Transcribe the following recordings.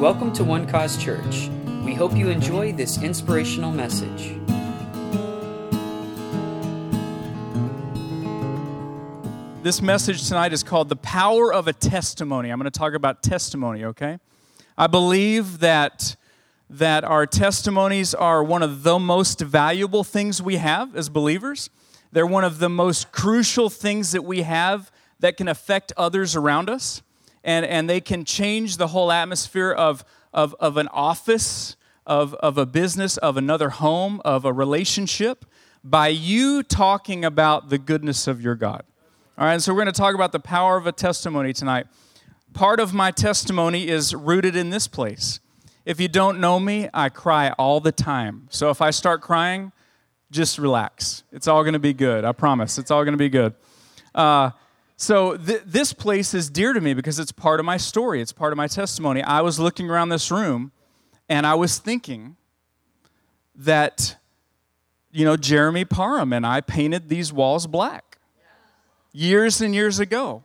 Welcome to One Cause Church. We hope you enjoy this inspirational message. This message tonight is called The Power of a Testimony. I'm going to talk about testimony, okay? I believe that that our testimonies are one of the most valuable things we have as believers. They're one of the most crucial things that we have that can affect others around us. And, and they can change the whole atmosphere of, of, of an office, of, of a business, of another home, of a relationship by you talking about the goodness of your God. All right, so we're going to talk about the power of a testimony tonight. Part of my testimony is rooted in this place. If you don't know me, I cry all the time. So if I start crying, just relax. It's all going to be good. I promise. It's all going to be good. Uh, so th- this place is dear to me because it's part of my story. It's part of my testimony. I was looking around this room, and I was thinking that, you know, Jeremy Parham and I painted these walls black years and years ago.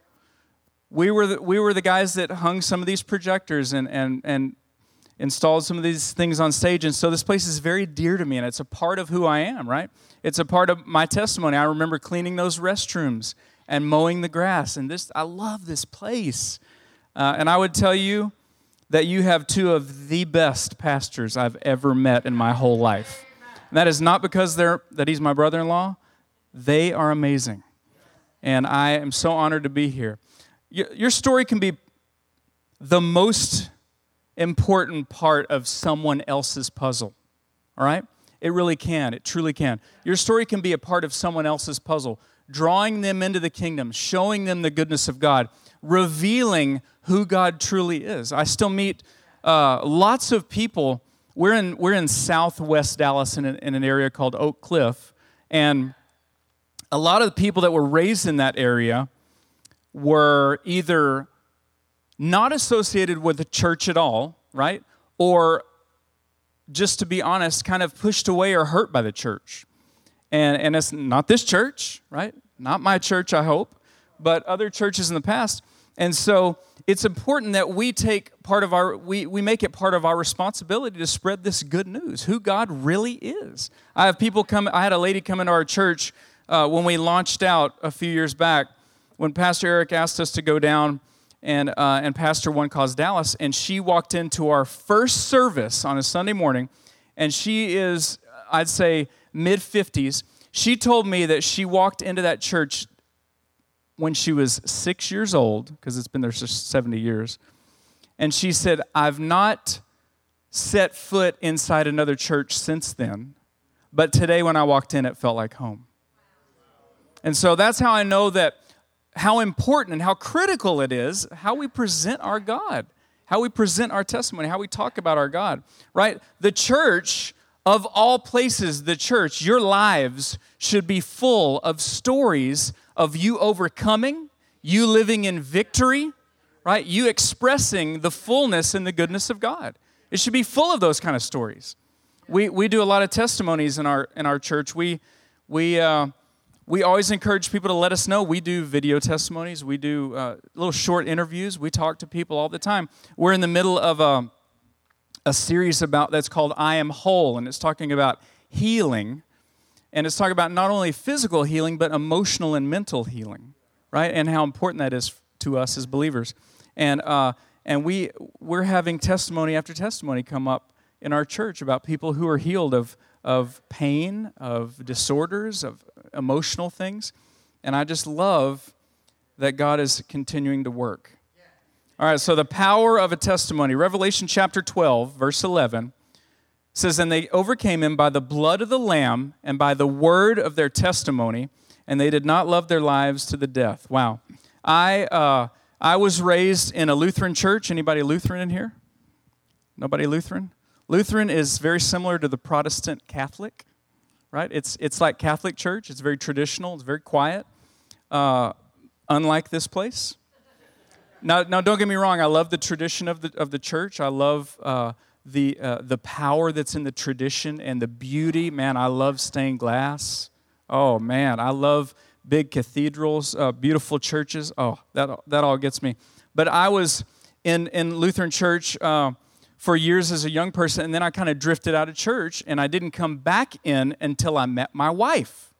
We were the, we were the guys that hung some of these projectors and, and, and installed some of these things on stage. And so this place is very dear to me, and it's a part of who I am, right? It's a part of my testimony. I remember cleaning those restrooms and mowing the grass. And this, I love this place. Uh, and I would tell you that you have two of the best pastors I've ever met in my whole life. And that is not because they're, that he's my brother in law, they are amazing. And I am so honored to be here. Your story can be the most important part of someone else's puzzle. All right? It really can. It truly can. Your story can be a part of someone else's puzzle, drawing them into the kingdom, showing them the goodness of God, revealing who God truly is. I still meet uh, lots of people. We're in, we're in southwest Dallas in, in an area called Oak Cliff. And a lot of the people that were raised in that area were either not associated with the church at all, right? Or just to be honest, kind of pushed away or hurt by the church. And, and it's not this church, right? Not my church, I hope, but other churches in the past. And so it's important that we take part of our, we, we make it part of our responsibility to spread this good news, who God really is. I have people come, I had a lady come into our church uh, when we launched out a few years back, when Pastor Eric asked us to go down and, uh, and Pastor One Cause Dallas, and she walked into our first service on a Sunday morning, and she is, I'd say, mid 50s. She told me that she walked into that church when she was six years old, because it's been there for 70 years. And she said, I've not set foot inside another church since then, but today when I walked in, it felt like home. And so that's how I know that how important and how critical it is how we present our God, how we present our testimony, how we talk about our God, right? The church, of all places, the church, your lives should be full of stories of you overcoming, you living in victory, right? You expressing the fullness and the goodness of God. It should be full of those kind of stories. We, we do a lot of testimonies in our, in our church. We, we, uh, we always encourage people to let us know. We do video testimonies, we do uh, little short interviews, we talk to people all the time. We're in the middle of a, a series about that's called I Am Whole, and it's talking about healing. And it's talking about not only physical healing, but emotional and mental healing, right? And how important that is to us as believers. And, uh, and we, we're having testimony after testimony come up in our church about people who are healed of, of pain, of disorders, of emotional things. And I just love that God is continuing to work. All right, so the power of a testimony. Revelation chapter 12, verse 11 says, And they overcame him by the blood of the Lamb and by the word of their testimony, and they did not love their lives to the death. Wow. I, uh, I was raised in a Lutheran church. Anybody Lutheran in here? Nobody Lutheran? Lutheran is very similar to the Protestant Catholic right? It's, it's like Catholic Church, it's very traditional, it's very quiet, uh, unlike this place. Now, now, don't get me wrong, I love the tradition of the, of the church. I love uh, the, uh, the power that's in the tradition and the beauty. Man, I love stained glass. Oh, man, I love big cathedrals, uh, beautiful churches. Oh, that, that all gets me. But I was in, in Lutheran church uh, for years as a young person, and then I kind of drifted out of church, and I didn't come back in until I met my wife.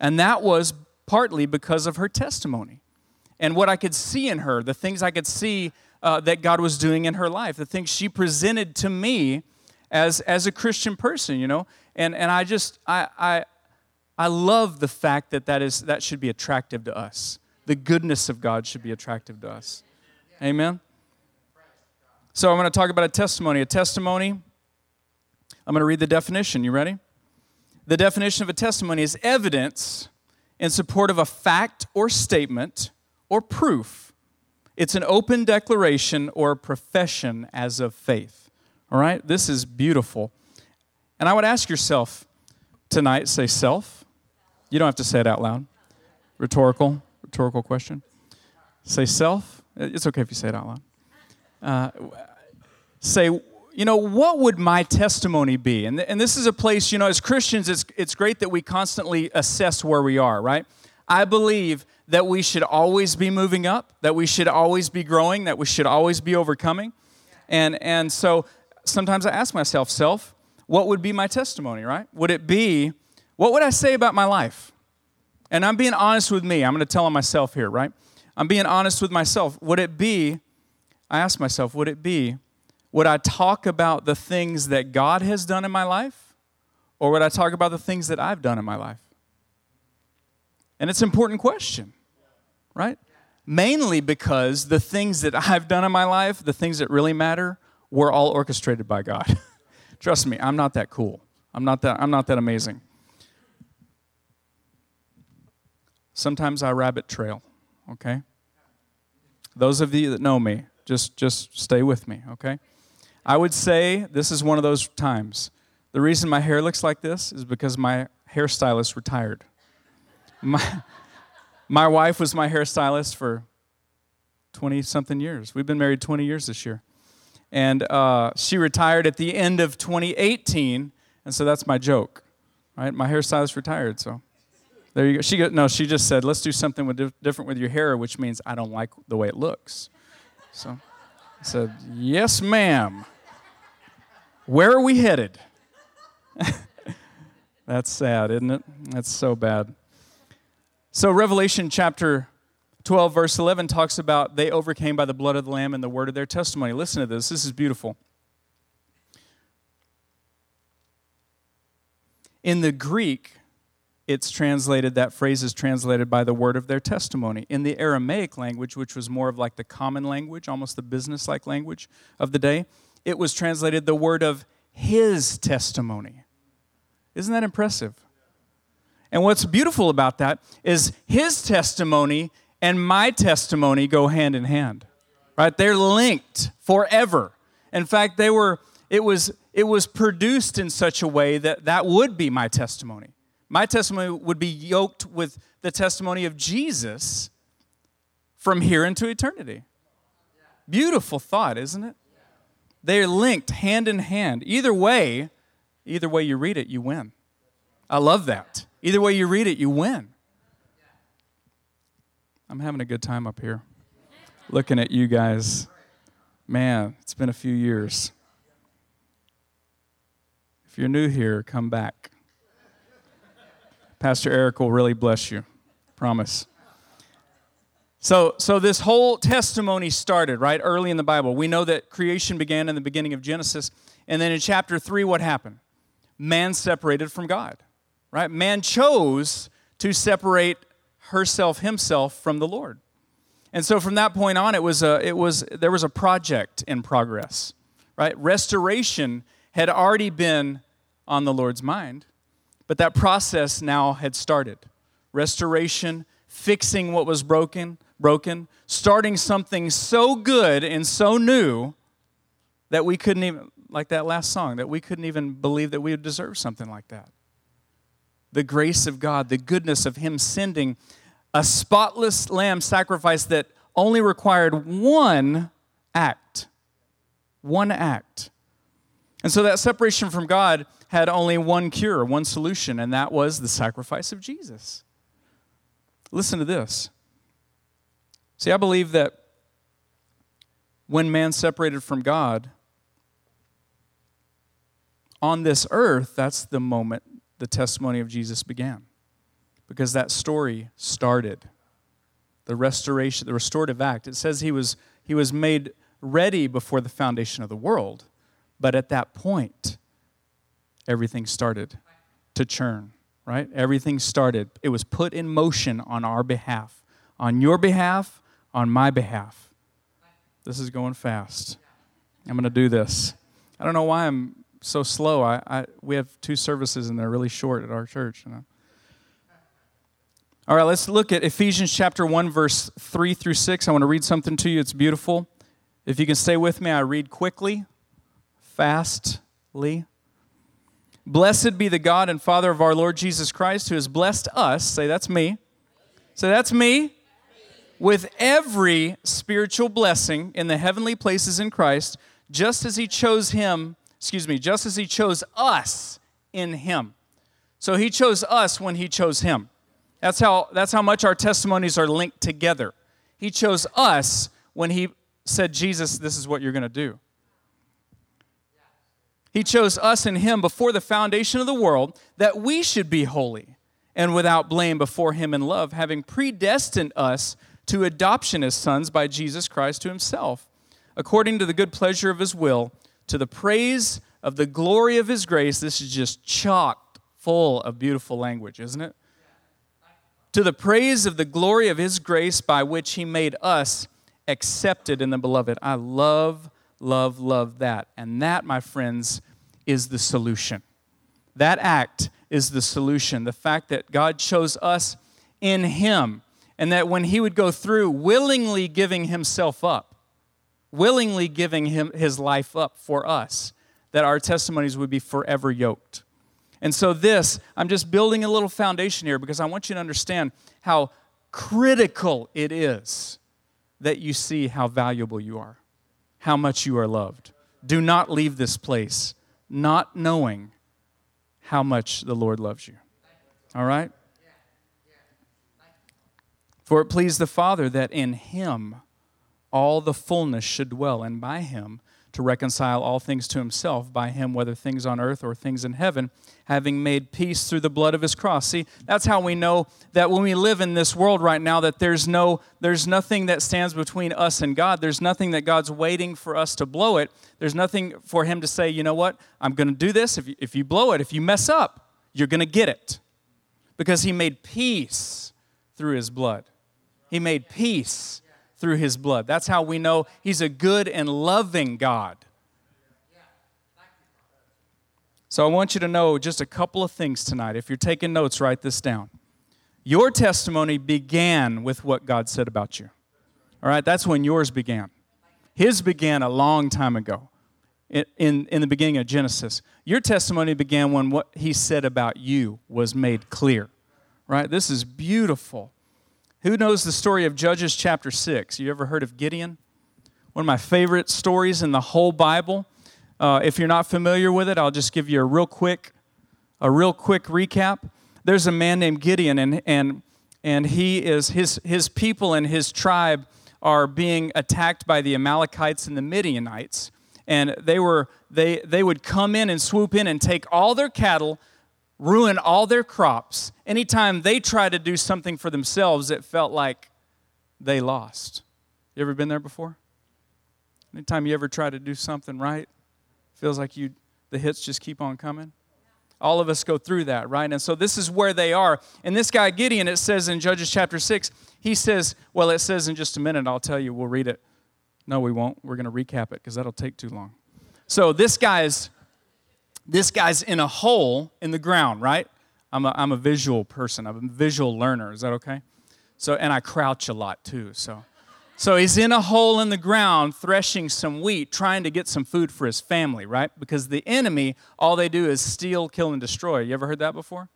And that was partly because of her testimony and what I could see in her, the things I could see uh, that God was doing in her life, the things she presented to me as, as a Christian person, you know. And, and I just, I, I, I love the fact that that, is, that should be attractive to us. The goodness of God should be attractive to us. Amen? So I'm going to talk about a testimony. A testimony, I'm going to read the definition. You ready? The definition of a testimony is evidence in support of a fact or statement or proof. It's an open declaration or profession as of faith. All right? This is beautiful. And I would ask yourself tonight, say self. You don't have to say it out loud. Rhetorical, rhetorical question. Say self. It's okay if you say it out loud. Uh, say, you know, what would my testimony be? And, and this is a place, you know, as Christians, it's, it's great that we constantly assess where we are, right? I believe that we should always be moving up, that we should always be growing, that we should always be overcoming. And, and so sometimes I ask myself, self, what would be my testimony, right? Would it be, what would I say about my life? And I'm being honest with me. I'm going to tell on myself here, right? I'm being honest with myself. Would it be, I ask myself, would it be would I talk about the things that God has done in my life? Or would I talk about the things that I've done in my life? And it's an important question, right? Mainly because the things that I've done in my life, the things that really matter, were all orchestrated by God. Trust me, I'm not that cool. I'm not that, I'm not that amazing. Sometimes I rabbit trail, okay? Those of you that know me, just, just stay with me, okay? I would say this is one of those times. The reason my hair looks like this is because my hairstylist retired. My, my wife was my hairstylist for 20 something years. We've been married 20 years this year. And uh, she retired at the end of 2018, and so that's my joke, right? My hairstylist retired, so there you go. She go, no, she just said, let's do something with, different with your hair, which means I don't like the way it looks. So I said, yes, ma'am. Where are we headed? That's sad, isn't it? That's so bad. So, Revelation chapter 12, verse 11 talks about they overcame by the blood of the Lamb and the word of their testimony. Listen to this. This is beautiful. In the Greek, it's translated, that phrase is translated by the word of their testimony. In the Aramaic language, which was more of like the common language, almost the business like language of the day, it was translated the word of his testimony. Isn't that impressive? And what's beautiful about that is his testimony and my testimony go hand in hand. Right? They're linked forever. In fact, they were it was it was produced in such a way that that would be my testimony. My testimony would be yoked with the testimony of Jesus from here into eternity. Beautiful thought, isn't it? They're linked hand in hand. Either way, either way you read it, you win. I love that. Either way you read it, you win. I'm having a good time up here looking at you guys. Man, it's been a few years. If you're new here, come back. Pastor Eric will really bless you. Promise. So, so this whole testimony started right early in the Bible. We know that creation began in the beginning of Genesis, and then in chapter three, what happened? Man separated from God. Right? Man chose to separate herself, himself from the Lord. And so from that point on, it was a, it was there was a project in progress. Right? Restoration had already been on the Lord's mind, but that process now had started. Restoration, fixing what was broken, broken, starting something so good and so new that we couldn't even, like that last song, that we couldn't even believe that we would deserve something like that. The grace of God, the goodness of Him sending a spotless lamb sacrifice that only required one act. One act. And so that separation from God had only one cure, one solution, and that was the sacrifice of Jesus. Listen to this See, I believe that when man separated from God, on this earth, that's the moment the testimony of Jesus began. Because that story started. The restoration, the restorative act. It says he was, he was made ready before the foundation of the world. But at that point, everything started to churn, right? Everything started. It was put in motion on our behalf, on your behalf, on my behalf. This is going fast. I'm going to do this. I don't know why I'm so slow. I, I, we have two services and they're really short at our church. You know? All right, let's look at Ephesians chapter 1, verse 3 through 6. I want to read something to you. It's beautiful. If you can stay with me, I read quickly, fastly. Blessed be the God and Father of our Lord Jesus Christ, who has blessed us. Say, that's me. Say, that's me. With every spiritual blessing in the heavenly places in Christ, just as he chose him, excuse me, just as he chose us in him. So he chose us when he chose him. That's how, that's how much our testimonies are linked together. He chose us when he said, Jesus, this is what you're going to do. He chose us in Him before the foundation of the world that we should be holy and without blame before Him in love, having predestined us to adoption as sons by Jesus Christ to Himself, according to the good pleasure of His will, to the praise of the glory of His grace. This is just chocked full of beautiful language, isn't it? To the praise of the glory of His grace by which He made us accepted in the beloved. I love, love, love that. And that, my friends, is the solution. That act is the solution. The fact that God chose us in Him, and that when He would go through willingly giving Himself up, willingly giving him, His life up for us, that our testimonies would be forever yoked. And so, this, I'm just building a little foundation here because I want you to understand how critical it is that you see how valuable you are, how much you are loved. Do not leave this place not knowing how much the Lord loves you. All right? For it pleased the Father that in him all the fullness should dwell, and by him to reconcile all things to himself by him, whether things on earth or things in heaven, having made peace through the blood of his cross. See, that's how we know that when we live in this world right now, that there's no, there's nothing that stands between us and God. There's nothing that God's waiting for us to blow it. There's nothing for him to say, you know what, I'm going to do this. If you, if you blow it, if you mess up, you're going to get it. Because he made peace through his blood. He made peace through his blood. That's how we know he's a good and loving God. So I want you to know just a couple of things tonight. If you're taking notes, write this down. Your testimony began with what God said about you. All right, that's when yours began. His began a long time ago, in, in, the beginning of Genesis. Your testimony began when what he said about you was made clear. Right? This is beautiful. Who knows the story of Judges chapter 6? You ever heard of Gideon? One of my favorite stories in the whole Bible. Uh, if you're not familiar with it, I'll just give you a real quick, a real quick recap. There's a man named Gideon, and, and, and he is, his, his people and his tribe are being attacked by the Amalekites and the Midianites. And they, were, they, they would come in and swoop in and take all their cattle, ruin all their crops. Anytime they try to do something for themselves, it felt like they lost. You ever been there before? Anytime you ever try to do something right, feels like you the hits just keep on coming. All of us go through that, right? And so this is where they are. And this guy Gideon, it says in Judges chapter 6, he says, well, it says in just a minute, I'll tell you, we'll read it. No, we won't. We're going to recap it because that'll take too long. So this guy's this guy's in a hole in the ground, right? I'm a, I'm a visual person. I'm a visual learner. Is that okay? So, and I crouch a lot too. So, so he's in a hole in the ground threshing some wheat, trying to get some food for his family, right? Because the enemy, all they do is steal, kill, and destroy. You ever heard that before?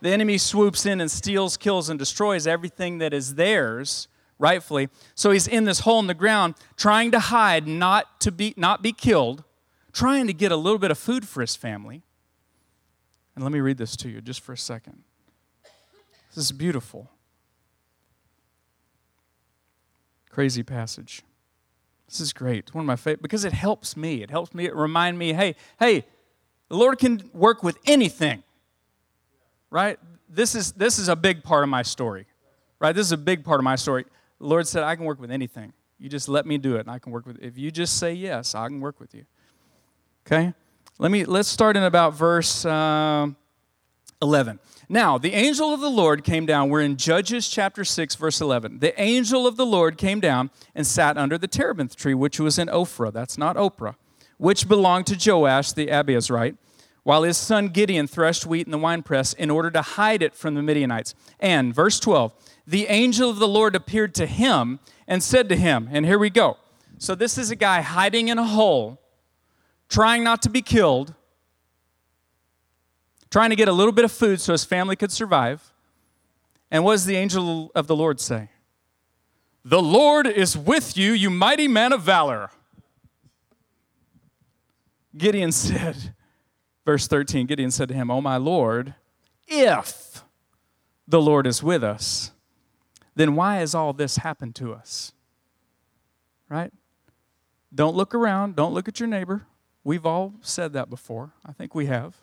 The enemy swoops in and steals, kills, and destroys everything that is theirs rightfully. So he's in this hole in the ground, trying to hide, not to be not be killed, trying to get a little bit of food for his family. And let me read this to you just for a second. This is beautiful. Crazy passage. This is great. One of my favorite because it helps me. It helps me It remind me, hey, hey, The Lord can work with anything. Right? This is this is a big part of my story. Right? This is a big part of my story. The Lord said, I can work with anything. You just let me do it and I can work with it. If you just say yes, I can work with you. Okay? Let me let's start in about verse uh, 11. Now, the angel of the Lord came down. We're in Judges chapter 6, verse 11. The angel of the Lord came down and sat under the terebinth tree, which was in Ophrah. That's not Oprah, which belonged to Joash the Abiezrite, while his son Gideon threshed wheat in the winepress in order to hide it from the Midianites. And, verse 12, the angel of the Lord appeared to him and said to him, and here we go. So, this is a guy hiding in a hole, trying not to be killed trying to get a little bit of food so his family could survive. And what does the angel of the Lord say? The Lord is with you, you mighty man of valor. Gideon said, verse 13, Gideon said to him, Oh, my Lord, if the Lord is with us, then why has all this happened to us? Right? Don't look around, don't look at your neighbor. We've all said that before. I think we have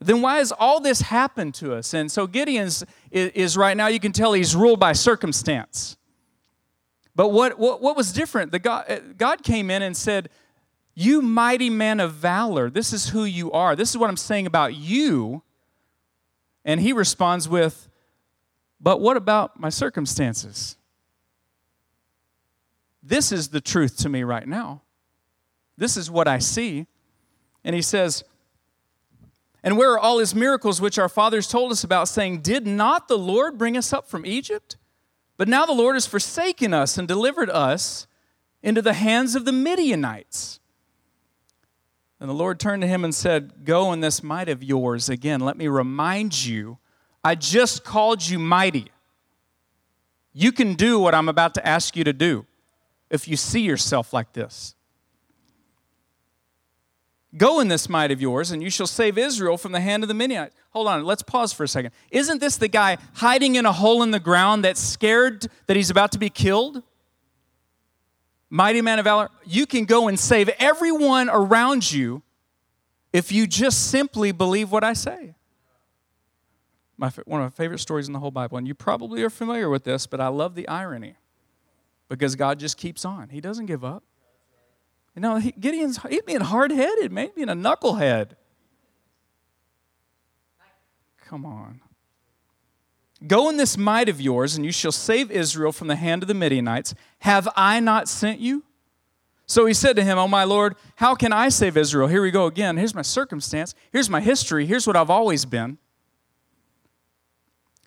then why has all this happened to us? And so Gideon's is, is, right now, you can tell he's ruled by circumstance. But what, what, what was different? The God, God came in and said, You mighty man of valor, this is who you are. This is what I'm saying about you. And he responds with, But what about my circumstances? This is the truth to me right now. This is what I see. And he says, and where are all his miracles which our fathers told us about, saying, Did not the Lord bring us up from Egypt? But now the Lord has forsaken us and delivered us into the hands of the Midianites. And the Lord turned to him and said, Go in this might of yours again. Let me remind you, I just called you mighty. You can do what I'm about to ask you to do if you see yourself like this. Go in this might of yours, and you shall save Israel from the hand of the Midianites. Hold on, let's pause for a second. Isn't this the guy hiding in a hole in the ground that's scared that he's about to be killed? Mighty man of valor, you can go and save everyone around you if you just simply believe what I say. My, one of my favorite stories in the whole Bible, and you probably are familiar with this, but I love the irony because God just keeps on. He doesn't give up. You know, he, Gideon's he's being hard headed, man, being a knucklehead. Come on. Go in this might of yours, and you shall save Israel from the hand of the Midianites. Have I not sent you? So he said to him, Oh, my Lord, how can I save Israel? Here we go again. Here's my circumstance. Here's my history. Here's what I've always been.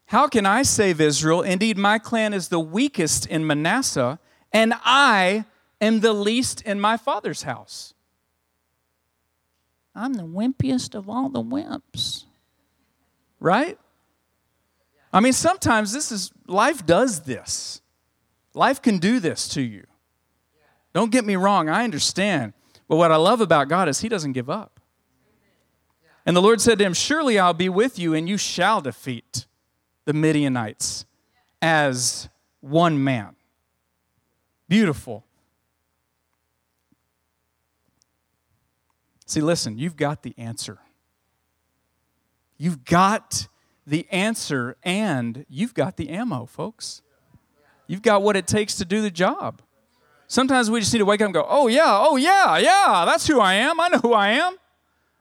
How can I save Israel? Indeed, my clan is the weakest in Manasseh, and I am the least in my father's house. I'm the wimpiest of all the wimps. Right? I mean, sometimes this is, life does this. Life can do this to you. Don't get me wrong, I understand. But what I love about God is He doesn't give up. And the Lord said to him, Surely I'll be with you, and you shall defeat the Midianites as one man. Beautiful. See, listen, you've got the answer. You've got the answer and you've got the ammo, folks. You've got what it takes to do the job. Sometimes we just need to wake up and go, oh, yeah, oh, yeah, yeah, that's who I am. I know who I am.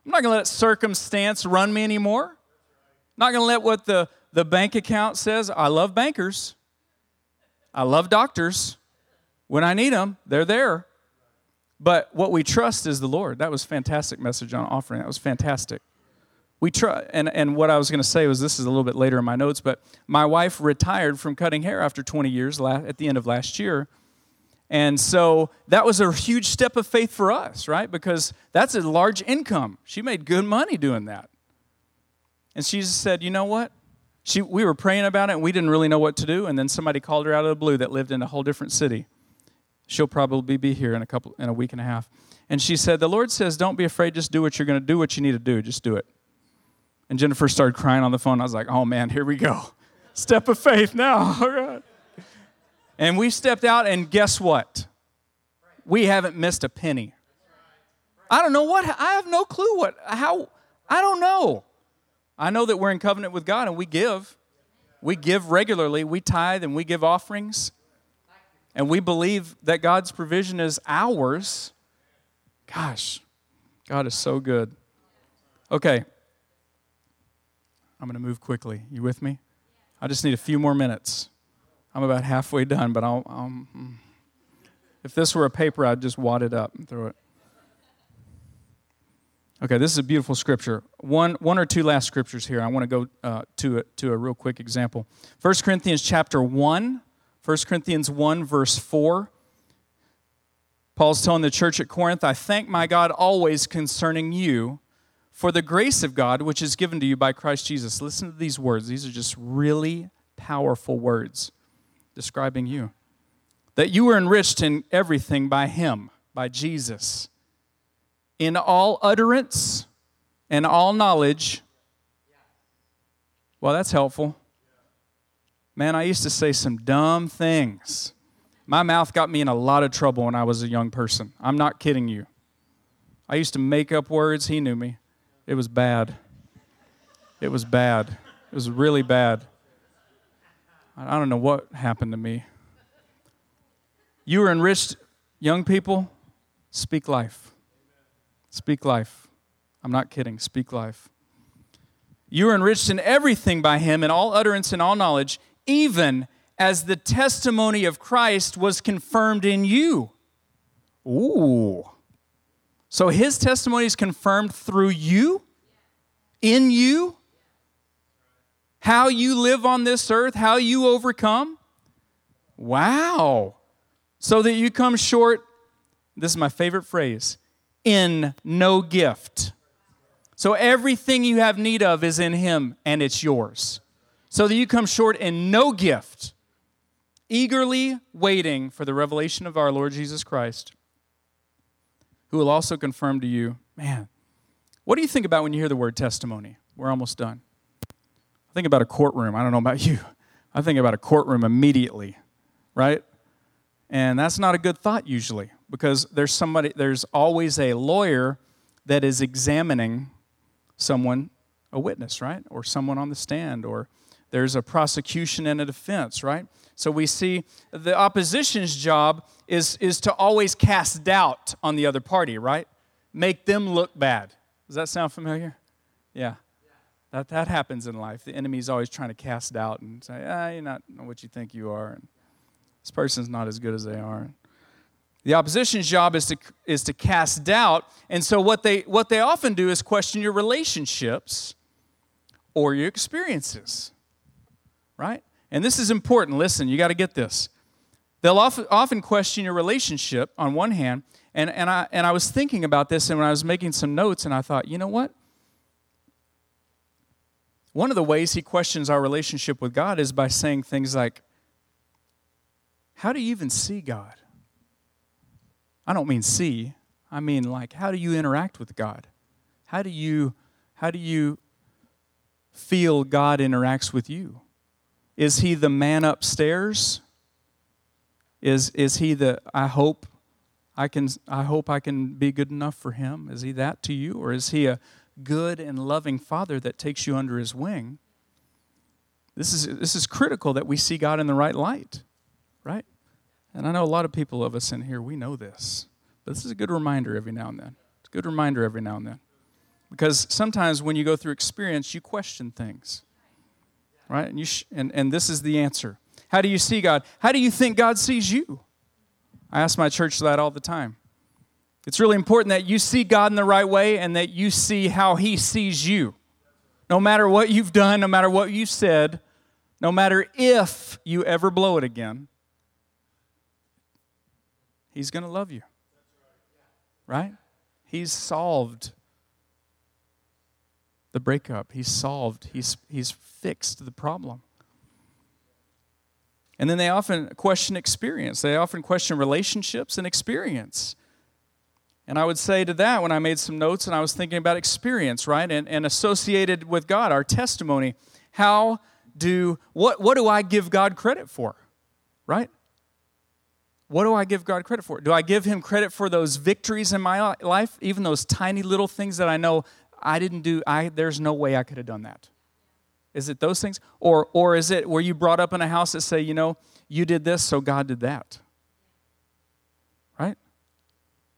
I'm not going to let circumstance run me anymore. I'm not going to let what the, the bank account says. I love bankers, I love doctors. When I need them, they're there. But what we trust is the Lord. That was fantastic message on offering. That was fantastic. We try, and, and what I was going to say was this is a little bit later in my notes, but my wife retired from cutting hair after 20 years at the end of last year. And so that was a huge step of faith for us, right? Because that's a large income. She made good money doing that. And she just said, you know what? She, we were praying about it and we didn't really know what to do. And then somebody called her out of the blue that lived in a whole different city. She'll probably be here in a couple in a week and a half. And she said, "The Lord says, don't be afraid. Just do what you're going to do. What you need to do. Just do it." And Jennifer started crying on the phone. I was like, "Oh man, here we go. Step of faith now." All right. And we stepped out, and guess what? We haven't missed a penny. I don't know what, I have no clue what, how, I don't know. I know that we're in covenant with God and we give. We give regularly, we tithe and we give offerings. And we believe that God's provision is ours. Gosh, God is so good. Okay. I'm going to move quickly. You with me? I just need a few more minutes. I'm about halfway done, but I'll, I'll mm. if this were a paper, I'd just wad it up and throw it. Okay, this is a beautiful scripture. One, one or two last scriptures here. I want to go uh, to, a, to a real quick example. 1 Corinthians chapter 1, 1 Corinthians 1, verse 4. Paul's telling the church at Corinth, I thank my God always concerning you for the grace of God which is given to you by Christ Jesus. Listen to these words. These are just really powerful words describing you. That you were enriched in everything by Him, by Jesus in all utterance and all knowledge. Well, that's helpful. Man, I used to say some dumb things. My mouth got me in a lot of trouble when I was a young person. I'm not kidding you. I used to make up words. He knew me. It was bad. It was bad. It was really bad. I don't know what happened to me. You are enriched, young people, speak life. Speak life. I'm not kidding. Speak life. You are enriched in everything by him, in all utterance and all knowledge, even as the testimony of Christ was confirmed in you. Ooh. So his testimony is confirmed through you, in you, how you live on this earth, how you overcome. Wow. So that you come short, this is my favorite phrase in no gift. So everything you have need of is in Him and it's yours. So that you come short in no gift, eagerly waiting for the revelation of our Lord Jesus Christ, who will also confirm to you, man, what do you think about when you hear the word testimony? We're almost done. I think about a courtroom. I don't know about you. I think about a courtroom immediately, right? And that's not a good thought usually because there's somebody there's always a lawyer that is examining someone a witness right or someone on the stand or there's a prosecution and a defense right? So we see the opposition's job is is to always cast doubt on the other party right? Make them look bad. Does that sound familiar? Yeah. That, that happens in life. The enemy's always trying to cast doubt and say ah you're not what you think you are. And this person's not as good as they are. The opposition's job is to, is to cast doubt. And so, what they, what they often do is question your relationships or your experiences, right? And this is important. Listen, you got to get this. They'll often, question your relationship on one hand. And, and, I, and I was thinking about this, and when I was making some notes, and I thought, you know what? One of the ways he questions our relationship with God is by saying things like, How do you even see God? I don't mean see. I mean like how do you interact with God? How do you how do you feel God interacts with you? Is he the man upstairs? Is is he the I hope I can I hope I can be good enough for him? Is he that to you or is he a good and loving father that takes you under his wing? This is this is critical that we see God in the right light, right? And I know a lot of people of us in here, we know this. But this is a good reminder every now and then. It's a good reminder every now and then. Because sometimes when you go through experience, you question things. Right? And, you sh- and, and this is the answer. How do you see God? How do you think God sees you? I ask my church that all the time. It's really important that you see God in the right way and that you see how He sees you. No matter what you've done, no matter what you've said, no matter if you ever blow it again, He's going to love you. Right? He's solved the breakup. He's solved, he's, he's fixed the problem. And then they often question experience. They often question relationships and experience. And I would say to that when I made some notes and I was thinking about experience, right? And, and associated with God, our testimony, how do, what, what do I give God credit for, right? what do I give God credit for? Do I give him credit for those victories in my life, even those tiny little things that I know I didn't do? I there's no way I could have done that. Is it those things? Or or is it were you brought up in a house that say, you know, you did this, so God did that? Right?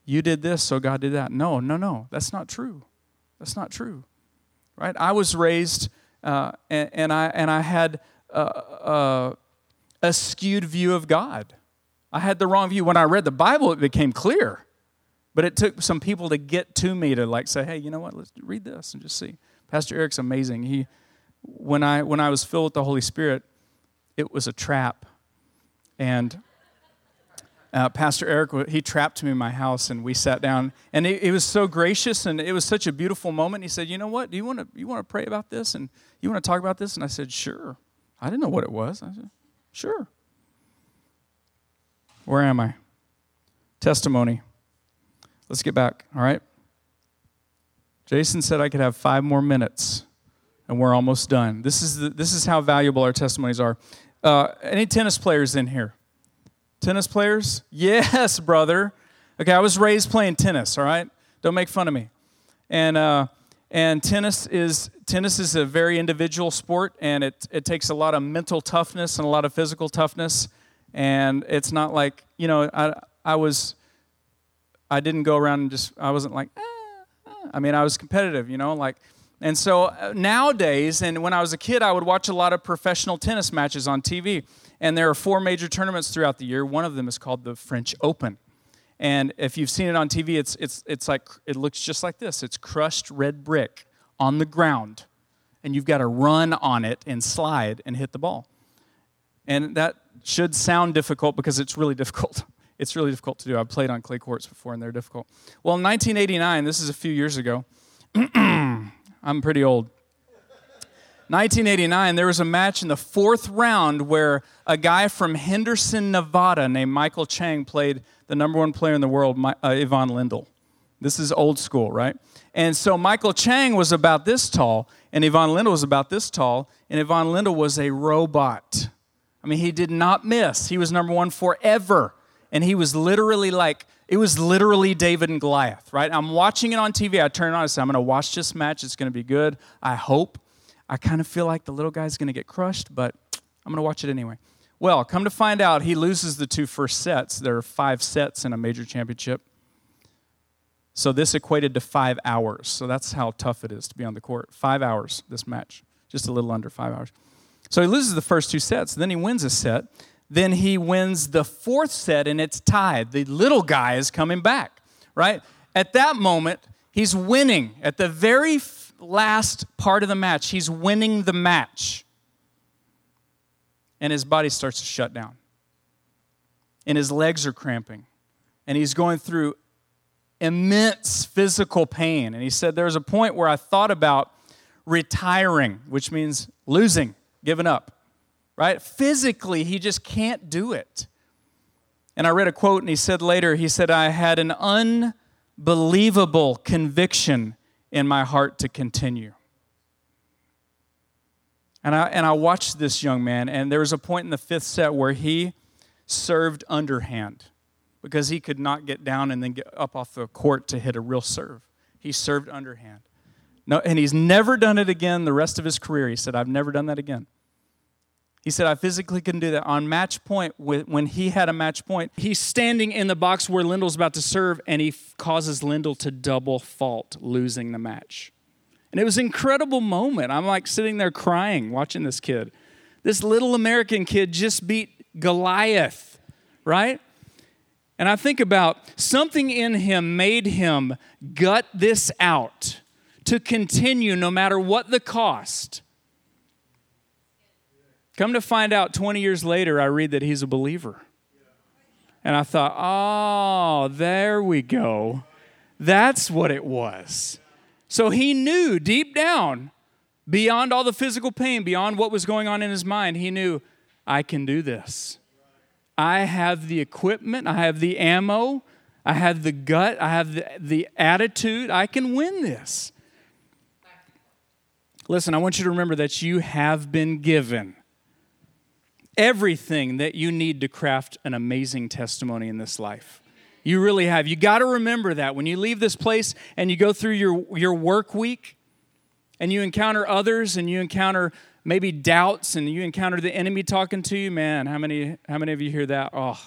You did this, so God did that. No, no, no. That's not true. That's not true. Right? I was raised uh, and, and, I and I had uh, uh, a skewed view of God. I had the wrong view. When I read the Bible, it became clear. But it took some people to get to me to like say, hey, you know what? Let's read this and just see. Pastor Eric's amazing. He, when I when I was filled with the Holy Spirit, it was a trap, and uh, Pastor Eric he trapped me in my house, and we sat down, and it, it was so gracious, and it was such a beautiful moment. He said, "You know what? Do you want to you want to pray about this, and you want to talk about this?" And I said, "Sure." I didn't know what it was. I said, "Sure." Where am I? Testimony. Let's get back, all right? Jason said I could have five more minutes, and we're almost done. This is, the, this is how valuable our testimonies are. Uh, any tennis players in here? Tennis players? Yes, brother. Okay, I was raised playing tennis, all right? Don't make fun of me. And, uh, and tennis is tennis is a very individual sport and it, it takes a lot of mental toughness and a lot of physical toughness and it's not like you know i, I was i didn't go around and just i wasn't like ah, ah. i mean i was competitive you know like and so uh, nowadays and when i was a kid i would watch a lot of professional tennis matches on tv and there are four major tournaments throughout the year one of them is called the french open and if you've seen it on tv it's it's it's like it looks just like this it's crushed red brick on the ground and you've got to run on it and slide and hit the ball and that should sound difficult because it's really difficult. It's really difficult to do. I've played on clay courts before and they're difficult. Well, in 1989, this is a few years ago, I'm pretty old. 1989, there was a match in the fourth round where a guy from Henderson, Nevada, named Michael Chang, played the number one player in the world, uh, Ivan Lendl. This is old school, right? And so Michael Chang was about this tall, and Ivan Lendl was about this tall, and Ivan Lendl was a robot. I mean, he did not miss. He was number one forever. And he was literally like, it was literally David and Goliath, right? I'm watching it on TV. I turn it on. I say, I'm going to watch this match. It's going to be good. I hope. I kind of feel like the little guy's going to get crushed, but I'm going to watch it anyway. Well, come to find out, he loses the two first sets. There are five sets in a major championship. So this equated to five hours. So that's how tough it is to be on the court. Five hours, this match. Just a little under five hours. So he loses the first two sets. Then he wins a set. Then he wins the fourth set and it's tied. The little guy is coming back, right? At that moment, he's winning. At the very last part of the match, he's winning the match. And his body starts to shut down. And his legs are cramping. And he's going through immense physical pain. And he said, There was a point where I thought about retiring, which means losing giving up, right? Physically, he just can't do it. And I read a quote, and he said later, he said, I had an unbelievable conviction in my heart to continue. And I, and I watched this young man, and there was a point in the fifth set where he served underhand because he could not get down and then get up off the court to hit a real serve. He served underhand. No, and he's never done it again the rest of his career. He said, I've never done that again. He said, I physically couldn't do that. On match point, when he had a match point, he's standing in the box where Lendl's about to serve, and he causes Lendl to double fault, losing the match. And it was an incredible moment. I'm like sitting there crying, watching this kid. This little American kid just beat Goliath, right? And I think about something in him made him gut this out to continue no matter what the cost. Come to find out 20 years later, I read that he's a believer. And I thought, oh, there we go. That's what it was. So he knew deep down, beyond all the physical pain, beyond what was going on in his mind, he knew, I can do this. I have the equipment, I have the ammo, I have the gut, I have the, the attitude, I can win this. Listen, I want you to remember that you have been given everything that you need to craft an amazing testimony in this life. You really have. You got to remember that when you leave this place and you go through your, your work week and you encounter others and you encounter maybe doubts and you encounter the enemy talking to you, man, how many, how many of you hear that? Oh,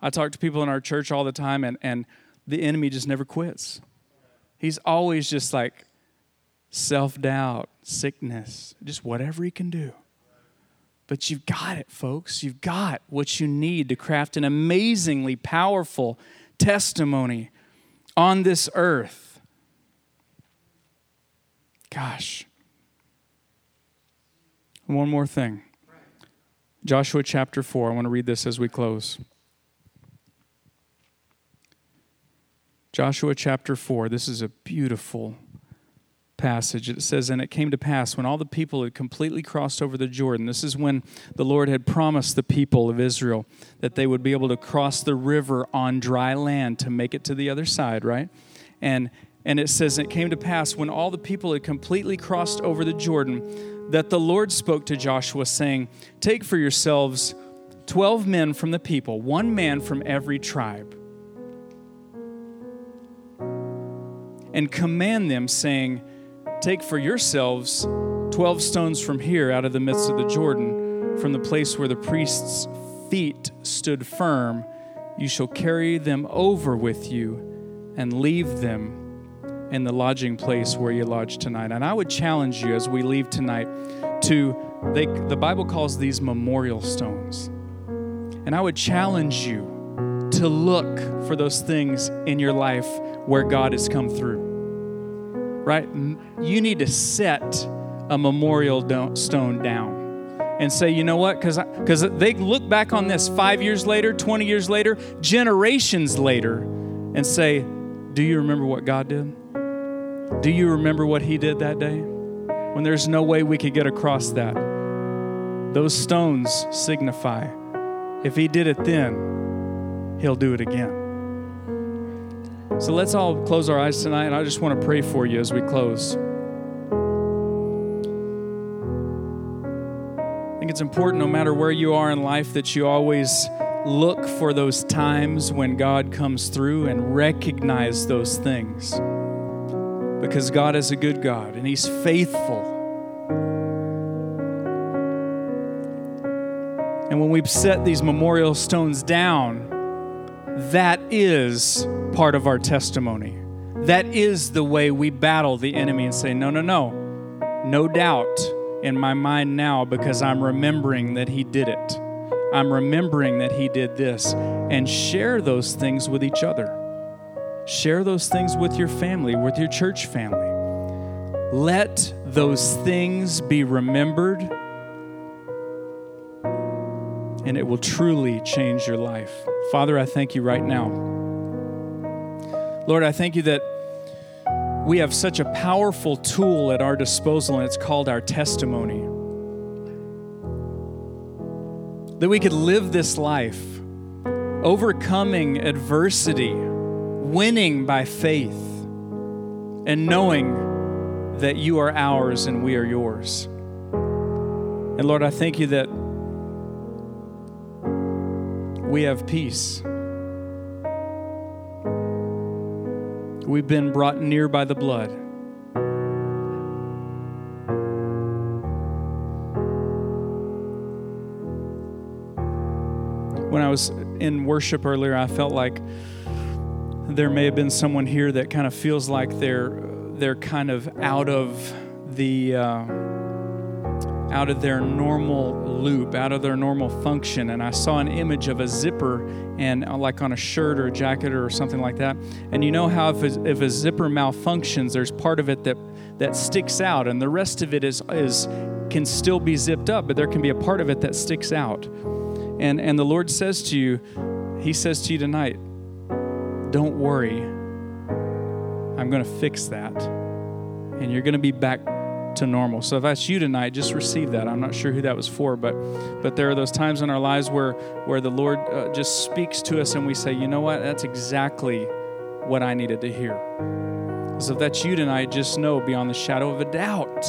I talk to people in our church all the time and, and the enemy just never quits. He's always just like self doubt, sickness, just whatever he can do. But you've got it, folks. You've got what you need to craft an amazingly powerful testimony on this earth. Gosh. One more thing. Joshua chapter 4. I want to read this as we close. Joshua chapter 4. This is a beautiful passage. It says, And it came to pass when all the people had completely crossed over the Jordan. This is when the Lord had promised the people of Israel that they would be able to cross the river on dry land to make it to the other side, right? And and it says, It came to pass when all the people had completely crossed over the Jordan that the Lord spoke to Joshua, saying, Take for yourselves 12 men from the people, one man from every tribe, and command them, saying, Take for yourselves 12 stones from here out of the midst of the Jordan, from the place where the priest's feet stood firm. You shall carry them over with you and leave them in the lodging place where you lodge tonight. And I would challenge you as we leave tonight to, they, the Bible calls these memorial stones. And I would challenge you to look for those things in your life where God has come through right? You need to set a memorial stone down and say, you know what? Because they look back on this five years later, 20 years later, generations later, and say, do you remember what God did? Do you remember what He did that day? When there's no way we could get across that. Those stones signify if He did it then, He'll do it again. So let's all close our eyes tonight, and I just want to pray for you as we close. I think it's important, no matter where you are in life, that you always look for those times when God comes through and recognize those things. Because God is a good God and He's faithful. And when we set these memorial stones down, that is part of our testimony. That is the way we battle the enemy and say, no, no, no, no doubt in my mind now because I'm remembering that he did it. I'm remembering that he did this. And share those things with each other. Share those things with your family, with your church family. Let those things be remembered and it will truly change your life. Father, I thank you right now. Lord, I thank you that we have such a powerful tool at our disposal, and it's called our testimony. That we could live this life overcoming adversity, winning by faith, and knowing that you are ours and we are yours. And Lord, I thank you that we have peace. We've been brought near by the blood. When I was in worship earlier, I felt like there may have been someone here that kind of feels like they're they're kind of out of the uh, out of their normal loop, out of their normal function. And I saw an image of a zipper and uh, like on a shirt or a jacket or something like that. And you know how if a, if a zipper malfunctions, there's part of it that that sticks out, and the rest of it is is can still be zipped up, but there can be a part of it that sticks out. And and the Lord says to you, He says to you tonight, don't worry. I'm going to fix that. And you're going to be back to normal. So if that's you tonight, just receive that. I'm not sure who that was for, but but there are those times in our lives where where the Lord uh, just speaks to us and we say, you know what, that's exactly what I needed to hear. So if that's you tonight, just know beyond the shadow of a doubt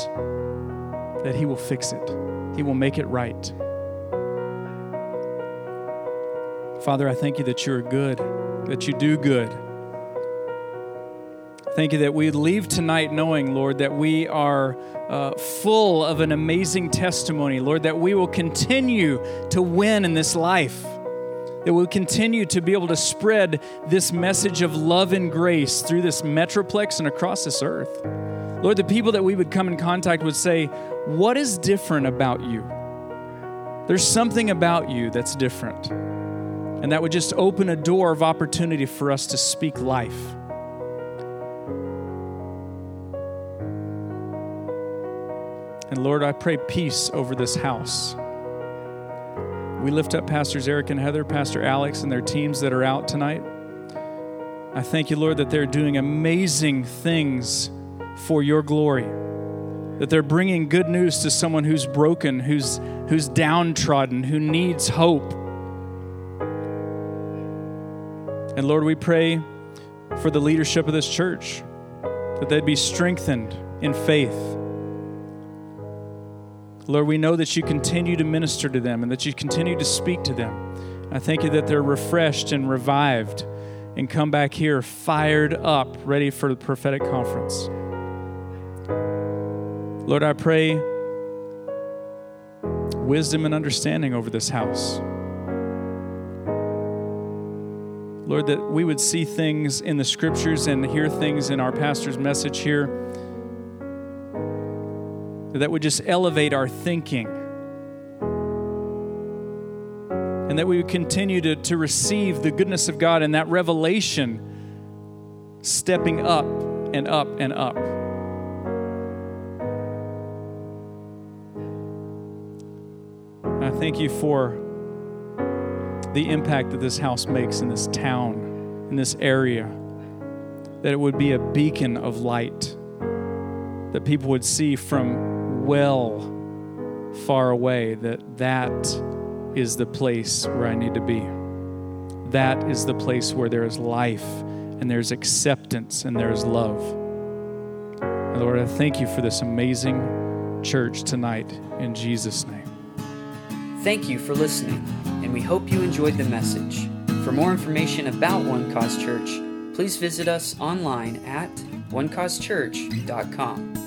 that He will fix it. He will make it right. Father, I thank you that you're good, that you do good. Thank you that we leave tonight knowing, Lord, that we are uh, full of an amazing testimony, Lord, that we will continue to win in this life, that we'll continue to be able to spread this message of love and grace through this metroplex and across this earth. Lord, the people that we would come in contact would say, What is different about you? There's something about you that's different. And that would just open a door of opportunity for us to speak life. And Lord, I pray peace over this house. We lift up Pastors Eric and Heather, Pastor Alex, and their teams that are out tonight. I thank you, Lord, that they're doing amazing things for your glory. That they're bringing good news to someone who's broken, who's, who's downtrodden, who needs hope. And Lord, we pray for the leadership of this church, that they'd be strengthened in faith Lord, we know that you continue to minister to them and that you continue to speak to them. I thank you that they're refreshed and revived and come back here fired up, ready for the prophetic conference. Lord, I pray wisdom and understanding over this house. Lord, that we would see things in the scriptures and hear things in our pastor's message here that would just elevate our thinking. And that we would continue to, to receive the goodness of God and that revelation stepping up and up and up. I thank you for the impact that this house makes in this town, in this area, that it would be a beacon of light that people would see from well far away that that is the place where I need to be. That is the place where there is life and there's acceptance and there's love. And Lord, I thank you for this amazing church tonight in Jesus' name. Thank you for listening, and we hope you enjoyed the message. For more information about One Cause Church, please visit us online at onecausechurch.com.